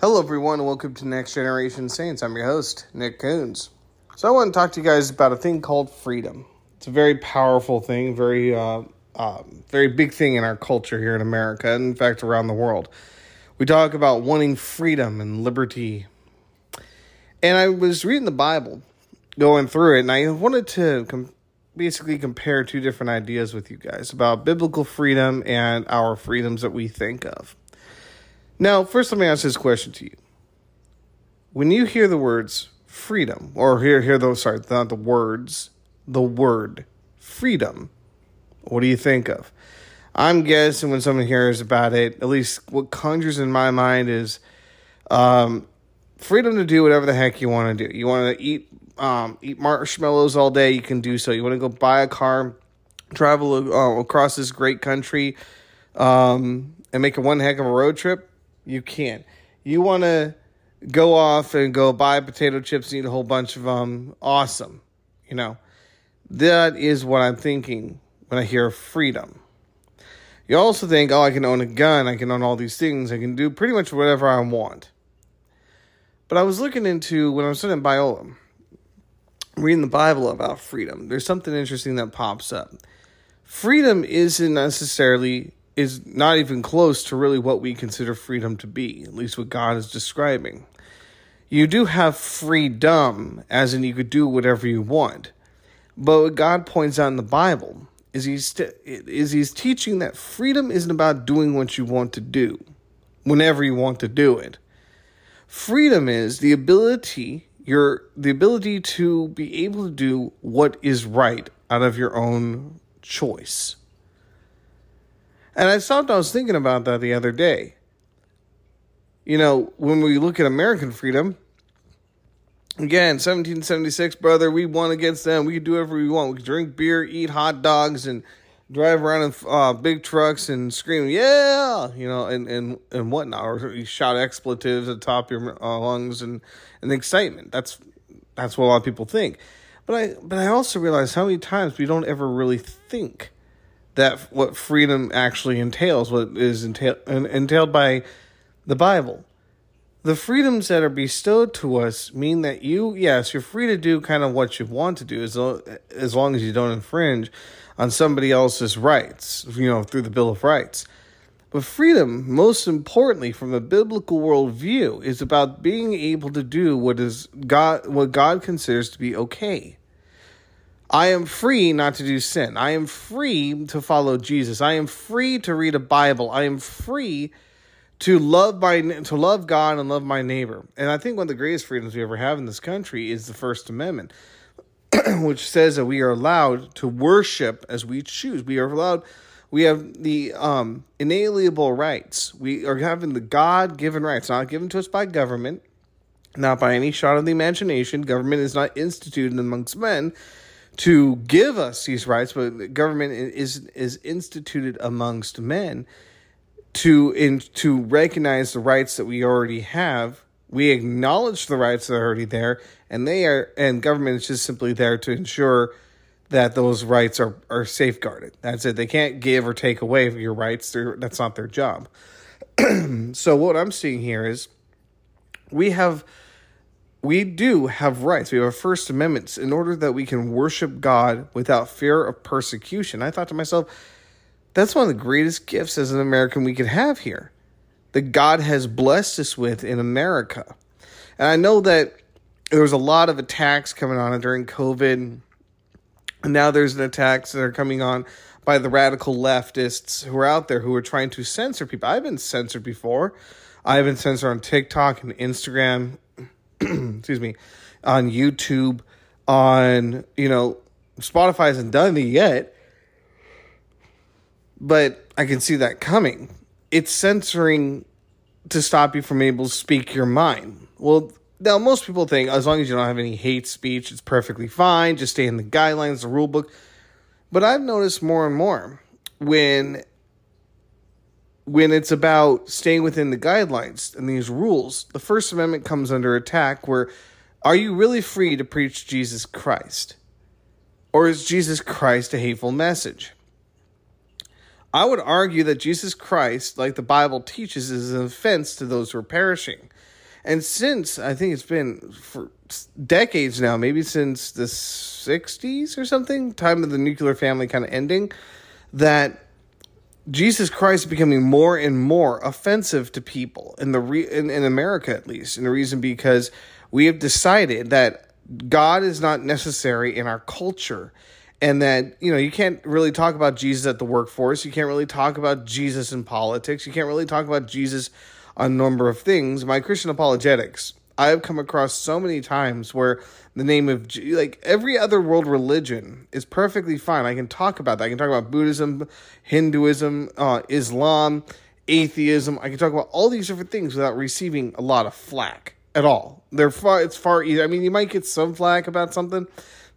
Hello, everyone, and welcome to Next Generation Saints. I'm your host, Nick Kunze. So, I want to talk to you guys about a thing called freedom. It's a very powerful thing, very, uh, uh, very big thing in our culture here in America, and in fact, around the world. We talk about wanting freedom and liberty. And I was reading the Bible, going through it, and I wanted to com- basically compare two different ideas with you guys about biblical freedom and our freedoms that we think of. Now, first, let me ask this question to you. When you hear the words freedom, or hear, hear those, sorry, not the words, the word freedom, what do you think of? I'm guessing when someone hears about it, at least what conjures in my mind is um, freedom to do whatever the heck you want to do. You want to eat um, eat marshmallows all day, you can do so. You want to go buy a car, travel uh, across this great country, um, and make a one heck of a road trip, you can't. You want to go off and go buy potato chips and eat a whole bunch of them, awesome. You know, that is what I'm thinking when I hear freedom. You also think, oh, I can own a gun, I can own all these things, I can do pretty much whatever I want. But I was looking into when I was studying Biola, reading the Bible about freedom. There's something interesting that pops up. Freedom isn't necessarily is not even close to really what we consider freedom to be, at least what God is describing. You do have freedom, as in you could do whatever you want. But what God points out in the Bible is he's is he's teaching that freedom isn't about doing what you want to do whenever you want to do it. Freedom is the ability your the ability to be able to do what is right out of your own choice. And I stopped I was thinking about that the other day. You know, when we look at American freedom, Again, 1776, brother, we won against them. We could do whatever we want. We could drink beer, eat hot dogs, and drive around in uh, big trucks and scream, yeah, you know, and, and, and whatnot. Or you shout expletives at top of your uh, lungs and, and excitement. That's, that's what a lot of people think. But I, but I also realize how many times we don't ever really think that what freedom actually entails, what is entail, entailed by the Bible the freedoms that are bestowed to us mean that you, yes, you're free to do kind of what you want to do as, lo- as long as you don't infringe on somebody else's rights, you know, through the Bill of Rights. But freedom, most importantly, from a biblical worldview, is about being able to do what is God, what God considers to be okay. I am free not to do sin. I am free to follow Jesus. I am free to read a Bible. I am free to love my to love God and love my neighbor. And I think one of the greatest freedoms we ever have in this country is the First Amendment, which says that we are allowed to worship as we choose. We are allowed we have the um, inalienable rights. We are having the God given rights, not given to us by government, not by any shot of the imagination. Government is not instituted amongst men to give us these rights, but government is is instituted amongst men to in to recognize the rights that we already have. We acknowledge the rights that are already there, and they are and government is just simply there to ensure that those rights are are safeguarded. That's it. They can't give or take away your rights. They're, that's not their job. so what I'm seeing here is we have we do have rights. We have First Amendments in order that we can worship God without fear of persecution. I thought to myself, that's one of the greatest gifts as an American we could have here that God has blessed us with in America. And I know that there was a lot of attacks coming on during COVID. And now there's an attacks that are coming on by the radical leftists who are out there who are trying to censor people. I've been censored before. I've been censored on TikTok and Instagram, excuse me, on YouTube, on, you know, Spotify hasn't done it yet but I can see that coming. It's censoring to stop you from able to speak your mind. Well, now most people think as long as you don't have any hate speech, it's perfectly fine. Just stay in the guidelines, the rule book. But I've noticed more and more when when it's about staying within the guidelines and these rules, the First Amendment comes under attack where are you really free to preach Jesus Christ? Or is Jesus Christ a hateful message? I would argue that Jesus Christ, like the Bible teaches, is an offense to those who are perishing. And since I think it's been for decades now, maybe since the 60s or something, time of the nuclear family kind of ending, that Jesus Christ is becoming more and more offensive to people in the re- in, in America at least. And the reason because we have decided that God is not necessary in our culture and that you know you can't really talk about Jesus at the workforce. You can't really talk about Jesus in politics. You can't really talk about Jesus on a number of things. My Christian apologetics, I've come across so many times where the name of like every other world religion is perfectly fine. I can talk about that. I can talk about Buddhism, Hinduism, uh, Islam, atheism. I can talk about all these different things without receiving a lot of flack at all. They're far. It's far easier. I mean, you might get some flack about something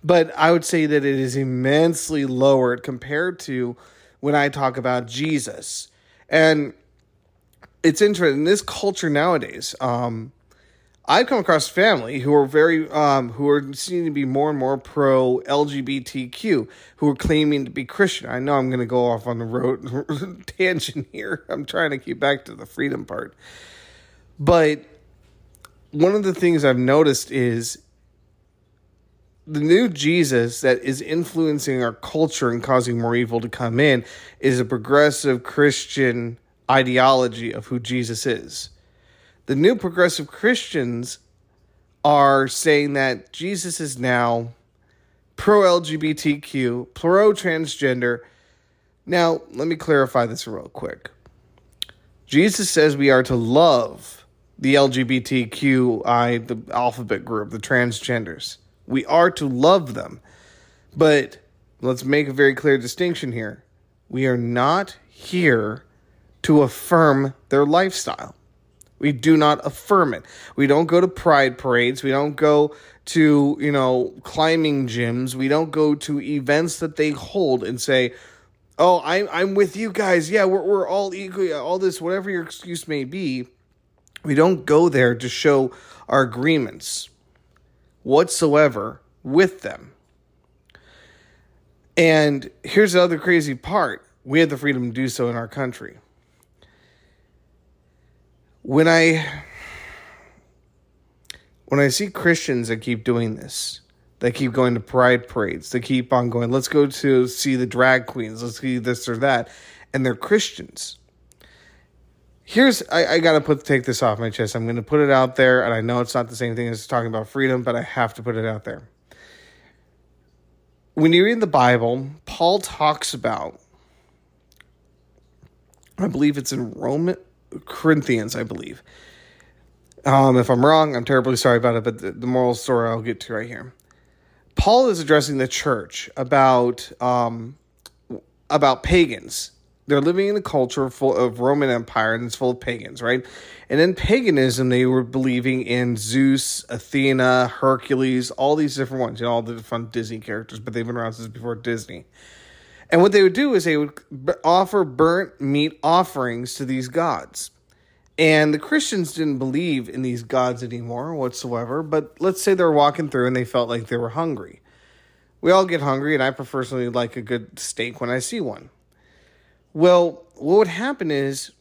but I would say that it is immensely lowered compared to when I talk about Jesus. And it's interesting in this culture nowadays. Um, I've come across family who are very um, who are seeming to be more and more pro LGBTQ, who are claiming to be Christian. I know I'm going to go off on the road tangent here. I'm trying to keep back to the freedom part, but one of the things I've noticed is the new Jesus that is influencing our culture and causing more evil to come in is a progressive Christian ideology of who Jesus is. The new progressive Christians are saying that Jesus is now pro LGBTQ, pro transgender. Now, let me clarify this real quick. Jesus says we are to love the LGBTQI, the alphabet group, the transgenders. We are to love them. But let's make a very clear distinction here. We are not here to affirm their lifestyle. We do not affirm it. We don't go to pride parades. We don't go to, you know, climbing gyms. We don't go to events that they hold and say, oh, I'm, I'm with you guys. Yeah, we're, we're all equal, all this, whatever your excuse may be. We don't go there to show our agreements whatsoever with them. And here's the other crazy part we have the freedom to do so in our country. When I when I see Christians that keep doing this, that keep going to pride parades, they keep on going, let's go to see the drag queens, let's see this or that, and they're Christians here's I, I gotta put take this off my chest. I'm gonna put it out there, and I know it's not the same thing as talking about freedom, but I have to put it out there. When you read the Bible, Paul talks about I believe it's in Roman Corinthians, I believe. Um, if I'm wrong, I'm terribly sorry about it, but the, the moral story I'll get to right here. Paul is addressing the church about um, about pagans they're living in a culture full of Roman Empire and it's full of pagans, right? And in paganism, they were believing in Zeus, Athena, Hercules, all these different ones, you know, all the fun Disney characters, but they've been around since before Disney. And what they would do is they would offer burnt meat offerings to these gods. And the Christians didn't believe in these gods anymore whatsoever, but let's say they're walking through and they felt like they were hungry. We all get hungry, and I personally like a good steak when I see one. Well, what would happen is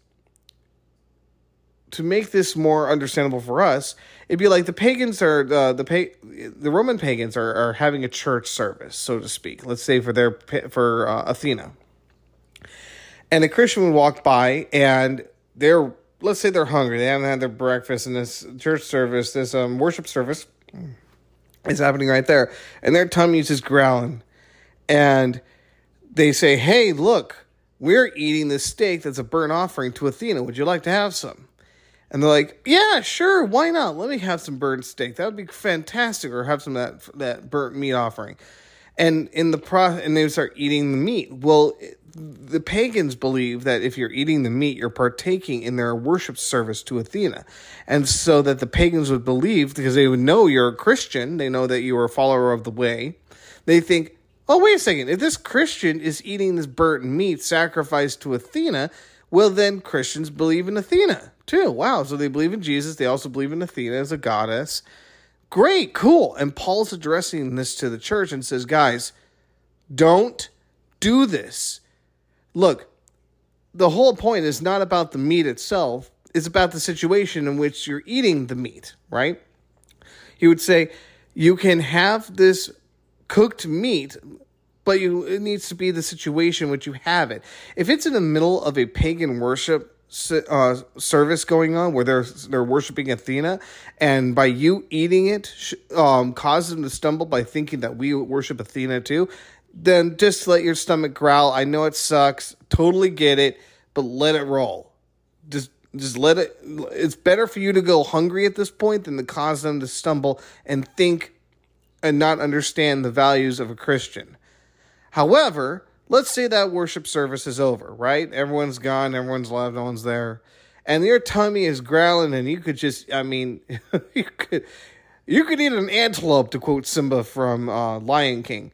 to make this more understandable for us, it'd be like the pagans are uh, the pa- the Roman pagans are, are having a church service, so to speak. Let's say for their for uh, Athena, and a Christian would walk by and they're let's say they're hungry. They haven't had their breakfast, and this church service, this um, worship service, is happening right there, and their tummies is growling, and they say, "Hey, look." We're eating this steak that's a burnt offering to Athena. Would you like to have some? And they're like, yeah, sure, why not? Let me have some burnt steak. That would be fantastic. Or have some that that burnt meat offering. And in the pro, and they start eating the meat. Well, the pagans believe that if you're eating the meat, you're partaking in their worship service to Athena. And so that the pagans would believe, because they would know you're a Christian, they know that you are a follower of the way, they think, oh, wait a second. If this Christian is eating this burnt meat sacrificed to Athena, well, then Christians believe in Athena too. Wow. So they believe in Jesus. They also believe in Athena as a goddess. Great, cool. And Paul's addressing this to the church and says, guys, don't do this. Look, the whole point is not about the meat itself, it's about the situation in which you're eating the meat, right? He would say, you can have this cooked meat, but you it needs to be the situation in which you have it. If it's in the middle of a pagan worship uh, service going on where they're they're worshiping Athena, and by you eating it, um, causes them to stumble by thinking that we worship Athena too, then just let your stomach growl. I know it sucks, totally get it, but let it roll. Just just let it. It's better for you to go hungry at this point than to cause them to stumble and think and not understand the values of a Christian. However, let's say that worship service is over, right? Everyone's gone, everyone's left, no one's there. And your tummy is growling and you could just I mean you could you could eat an antelope to quote Simba from uh, Lion King.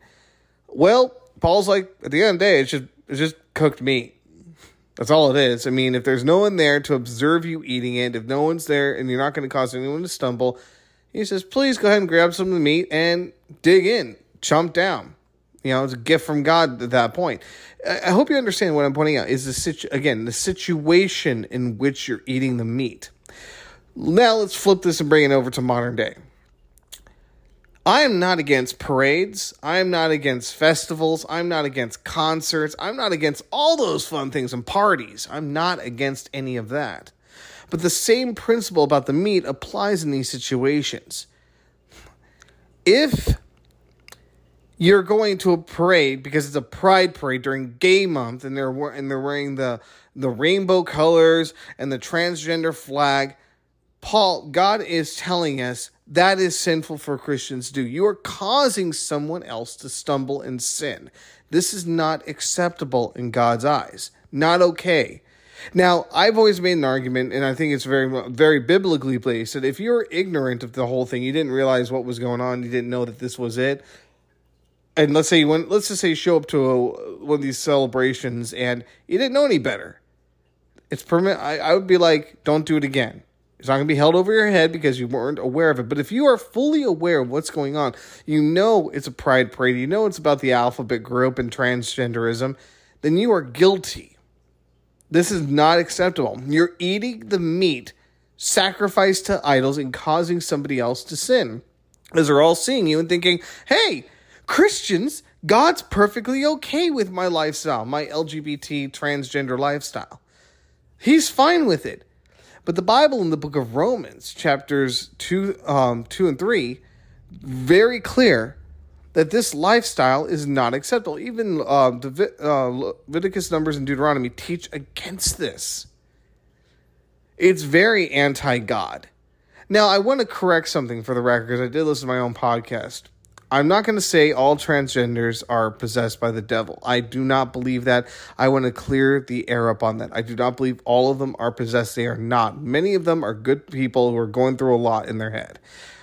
Well, Paul's like at the end of the day it's just it's just cooked meat. That's all it is. I mean, if there's no one there to observe you eating it, if no one's there and you're not going to cause anyone to stumble, he says, please go ahead and grab some of the meat and dig in, chomp down. You know, it's a gift from God at that point. I hope you understand what I'm pointing out is the situ- again the situation in which you're eating the meat. Now let's flip this and bring it over to modern day. I am not against parades. I am not against festivals. I'm not against concerts. I'm not against all those fun things and parties. I'm not against any of that. But the same principle about the meat applies in these situations. If you're going to a parade because it's a pride parade during gay month and they're and they're wearing the the rainbow colors and the transgender flag, Paul God is telling us that is sinful for Christians to do. You are causing someone else to stumble and sin. This is not acceptable in God's eyes. Not okay. Now, I've always made an argument, and I think it's very, very biblically placed, that if you're ignorant of the whole thing, you didn't realize what was going on, you didn't know that this was it, and let's say went, let's just say you show up to a, one of these celebrations and you didn't know any better, it's permanent. I, I would be like, don't do it again. It's not going to be held over your head because you weren't aware of it. But if you are fully aware of what's going on, you know it's a pride parade, you know it's about the alphabet group and transgenderism, then you are guilty. This is not acceptable. You're eating the meat sacrificed to idols and causing somebody else to sin. As they're all seeing you and thinking, hey, Christians, God's perfectly okay with my lifestyle, my LGBT transgender lifestyle. He's fine with it. But the Bible in the book of Romans, chapters 2, um, 2 and 3, very clear that this lifestyle is not acceptable. Even uh, the uh, Leviticus, Numbers, and Deuteronomy teach against this. It's very anti God. Now, I want to correct something for the record because I did listen to my own podcast. I'm not going to say all transgenders are possessed by the devil. I do not believe that. I want to clear the air up on that. I do not believe all of them are possessed. They are not. Many of them are good people who are going through a lot in their head.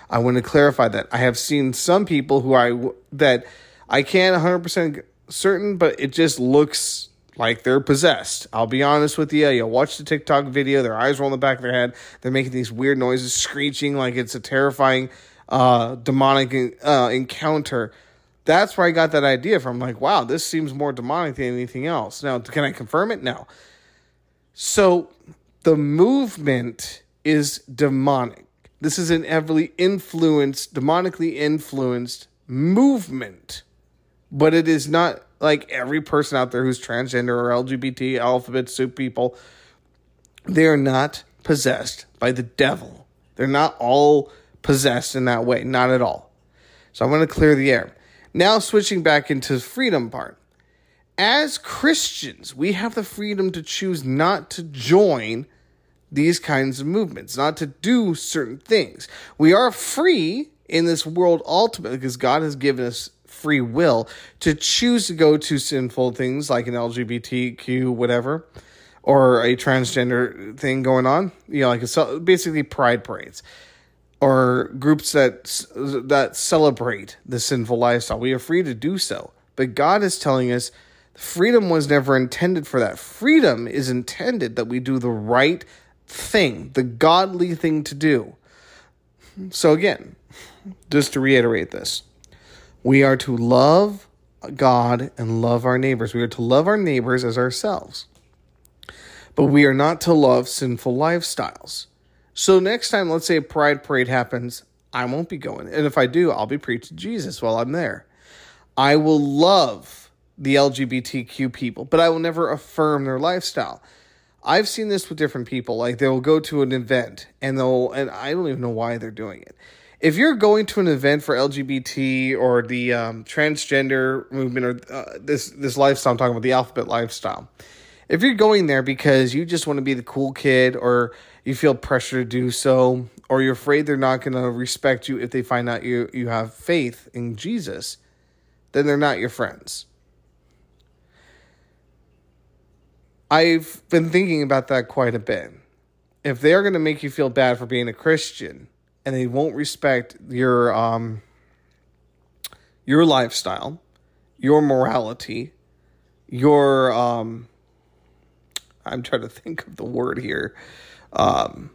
I want to clarify that. I have seen some people who I that I can't 100% certain, but it just looks like they're possessed. I'll be honest with you. You watch the TikTok video, their eyes roll in the back of their head. They're making these weird noises, screeching like it's a terrifying uh, demonic uh, encounter. That's where I got that idea from. Like, wow, this seems more demonic than anything else. Now, can I confirm it? No. So the movement is demonic. This is an heavily influenced, demonically influenced movement. But it is not like every person out there who's transgender or LGBT, alphabet soup people. They are not possessed by the devil. They're not all possessed in that way. Not at all. So I'm going to clear the air. Now, switching back into freedom part. As Christians, we have the freedom to choose not to join these kinds of movements, not to do certain things. We are free in this world ultimately because God has given us free will to choose to go to sinful things like an LGBTQ, whatever, or a transgender thing going on. You know, like a, basically pride parades or groups that that celebrate the sinful lifestyle. We are free to do so. But God is telling us freedom was never intended for that. Freedom is intended that we do the right thing, the godly thing to do. So again, just to reiterate this, we are to love God and love our neighbors. We are to love our neighbors as ourselves. but we are not to love sinful lifestyles. So next time, let's say a pride parade happens, I won't be going. And if I do, I'll be preaching Jesus while I'm there. I will love the LGBTQ people, but I will never affirm their lifestyle. I've seen this with different people. Like they'll go to an event and they'll, and I don't even know why they're doing it. If you're going to an event for LGBT or the um, transgender movement or uh, this this lifestyle, I'm talking about the alphabet lifestyle. If you're going there because you just want to be the cool kid or you feel pressure to do so, or you're afraid they're not going to respect you if they find out you, you have faith in Jesus, then they're not your friends. I've been thinking about that quite a bit. If they're going to make you feel bad for being a Christian and they won't respect your um your lifestyle, your morality, your um I'm trying to think of the word here. Um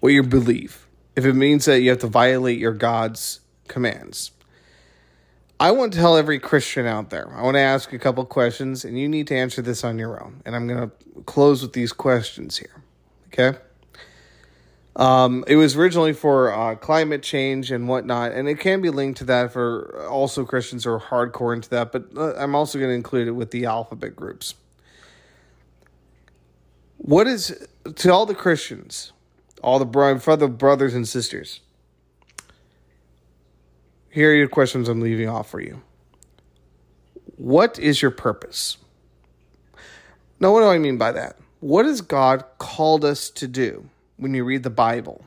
what you believe. If it means that you have to violate your God's commands. I want to tell every Christian out there. I want to ask a couple questions, and you need to answer this on your own. And I'm going to close with these questions here. Okay. Um, it was originally for uh, climate change and whatnot, and it can be linked to that for also Christians who are hardcore into that. But uh, I'm also going to include it with the alphabet groups. What is to all the Christians, all the brother brothers and sisters? Here are your questions I'm leaving off for you. What is your purpose? Now, what do I mean by that? What has God called us to do when you read the Bible?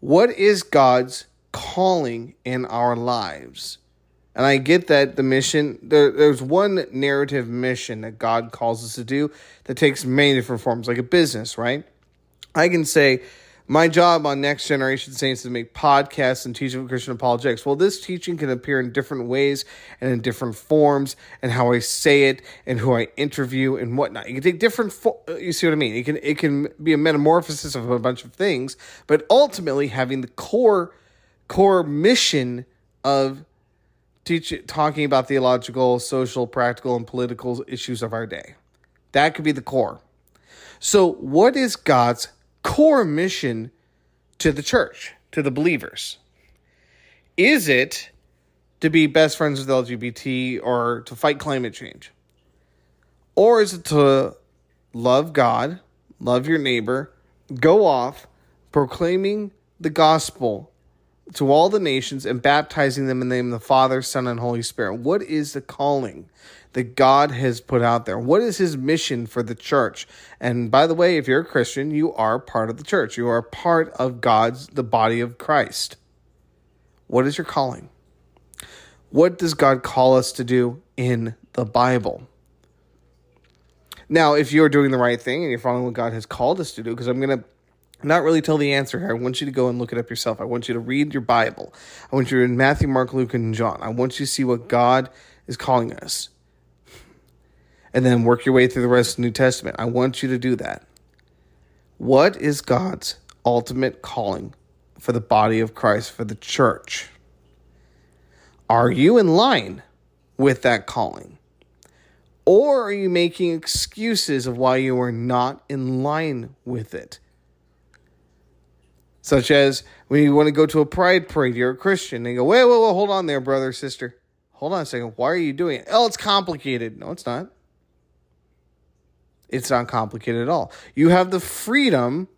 What is God's calling in our lives? And I get that the mission, there, there's one narrative mission that God calls us to do that takes many different forms, like a business, right? I can say, my job on Next Generation Saints is to make podcasts and teach Christian apologetics. Well, this teaching can appear in different ways and in different forms, and how I say it, and who I interview, and whatnot. You can take different. Fo- you see what I mean? It can it can be a metamorphosis of a bunch of things, but ultimately having the core core mission of teach talking about theological, social, practical, and political issues of our day. That could be the core. So, what is God's core mission to the church, to the believers? Is it to be best friends with LGBT or to fight climate change? Or is it to love God, love your neighbor, go off proclaiming the gospel to all the nations and baptizing them in the name of the Father, Son, and Holy Spirit? What is the calling that God has put out there? What is his mission for the church? And by the way, if you're a Christian, you are part of the church. You are part of God's, the body of Christ. What is your calling? What does God call us to do in the Bible? Now, if you're doing the right thing and you're following what God has called us to do, because I'm going to not really tell the answer here. I want you to go and look it up yourself. I want you to read your Bible. I want you to read Matthew, Mark, Luke, and John. I want you to see what God is calling us and then work your way through the rest of the New Testament. I want you to do that. What is God's ultimate calling for the body of Christ, for the church? Are you in line with that calling? Or are you making excuses of why you are not in line with it? Such as when you want to go to a pride parade, you're a Christian, and go, wait, wait, wait, hold on there, brother, sister. Hold on a second. Why are you doing it? Oh, it's complicated. No, it's not. It's not complicated at all. You have the freedom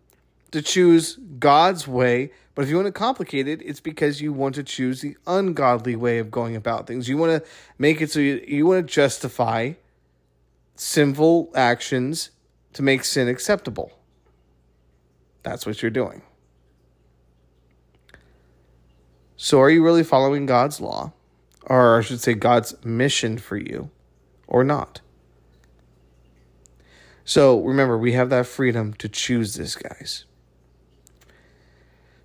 to choose God's way, but if you want to complicate it, it's because you want to choose the ungodly way of going about things. You want to make it so you, you want to justify sinful actions to make sin acceptable. That's what you're doing. So, are you really following God's law? Or I should say, God's mission for you, or not? So remember, we have that freedom to choose this, guys.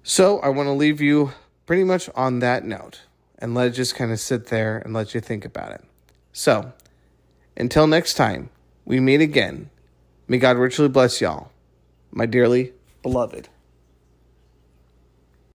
So I want to leave you pretty much on that note and let it just kind of sit there and let you think about it. So until next time, we meet again. May God richly bless y'all, my dearly beloved.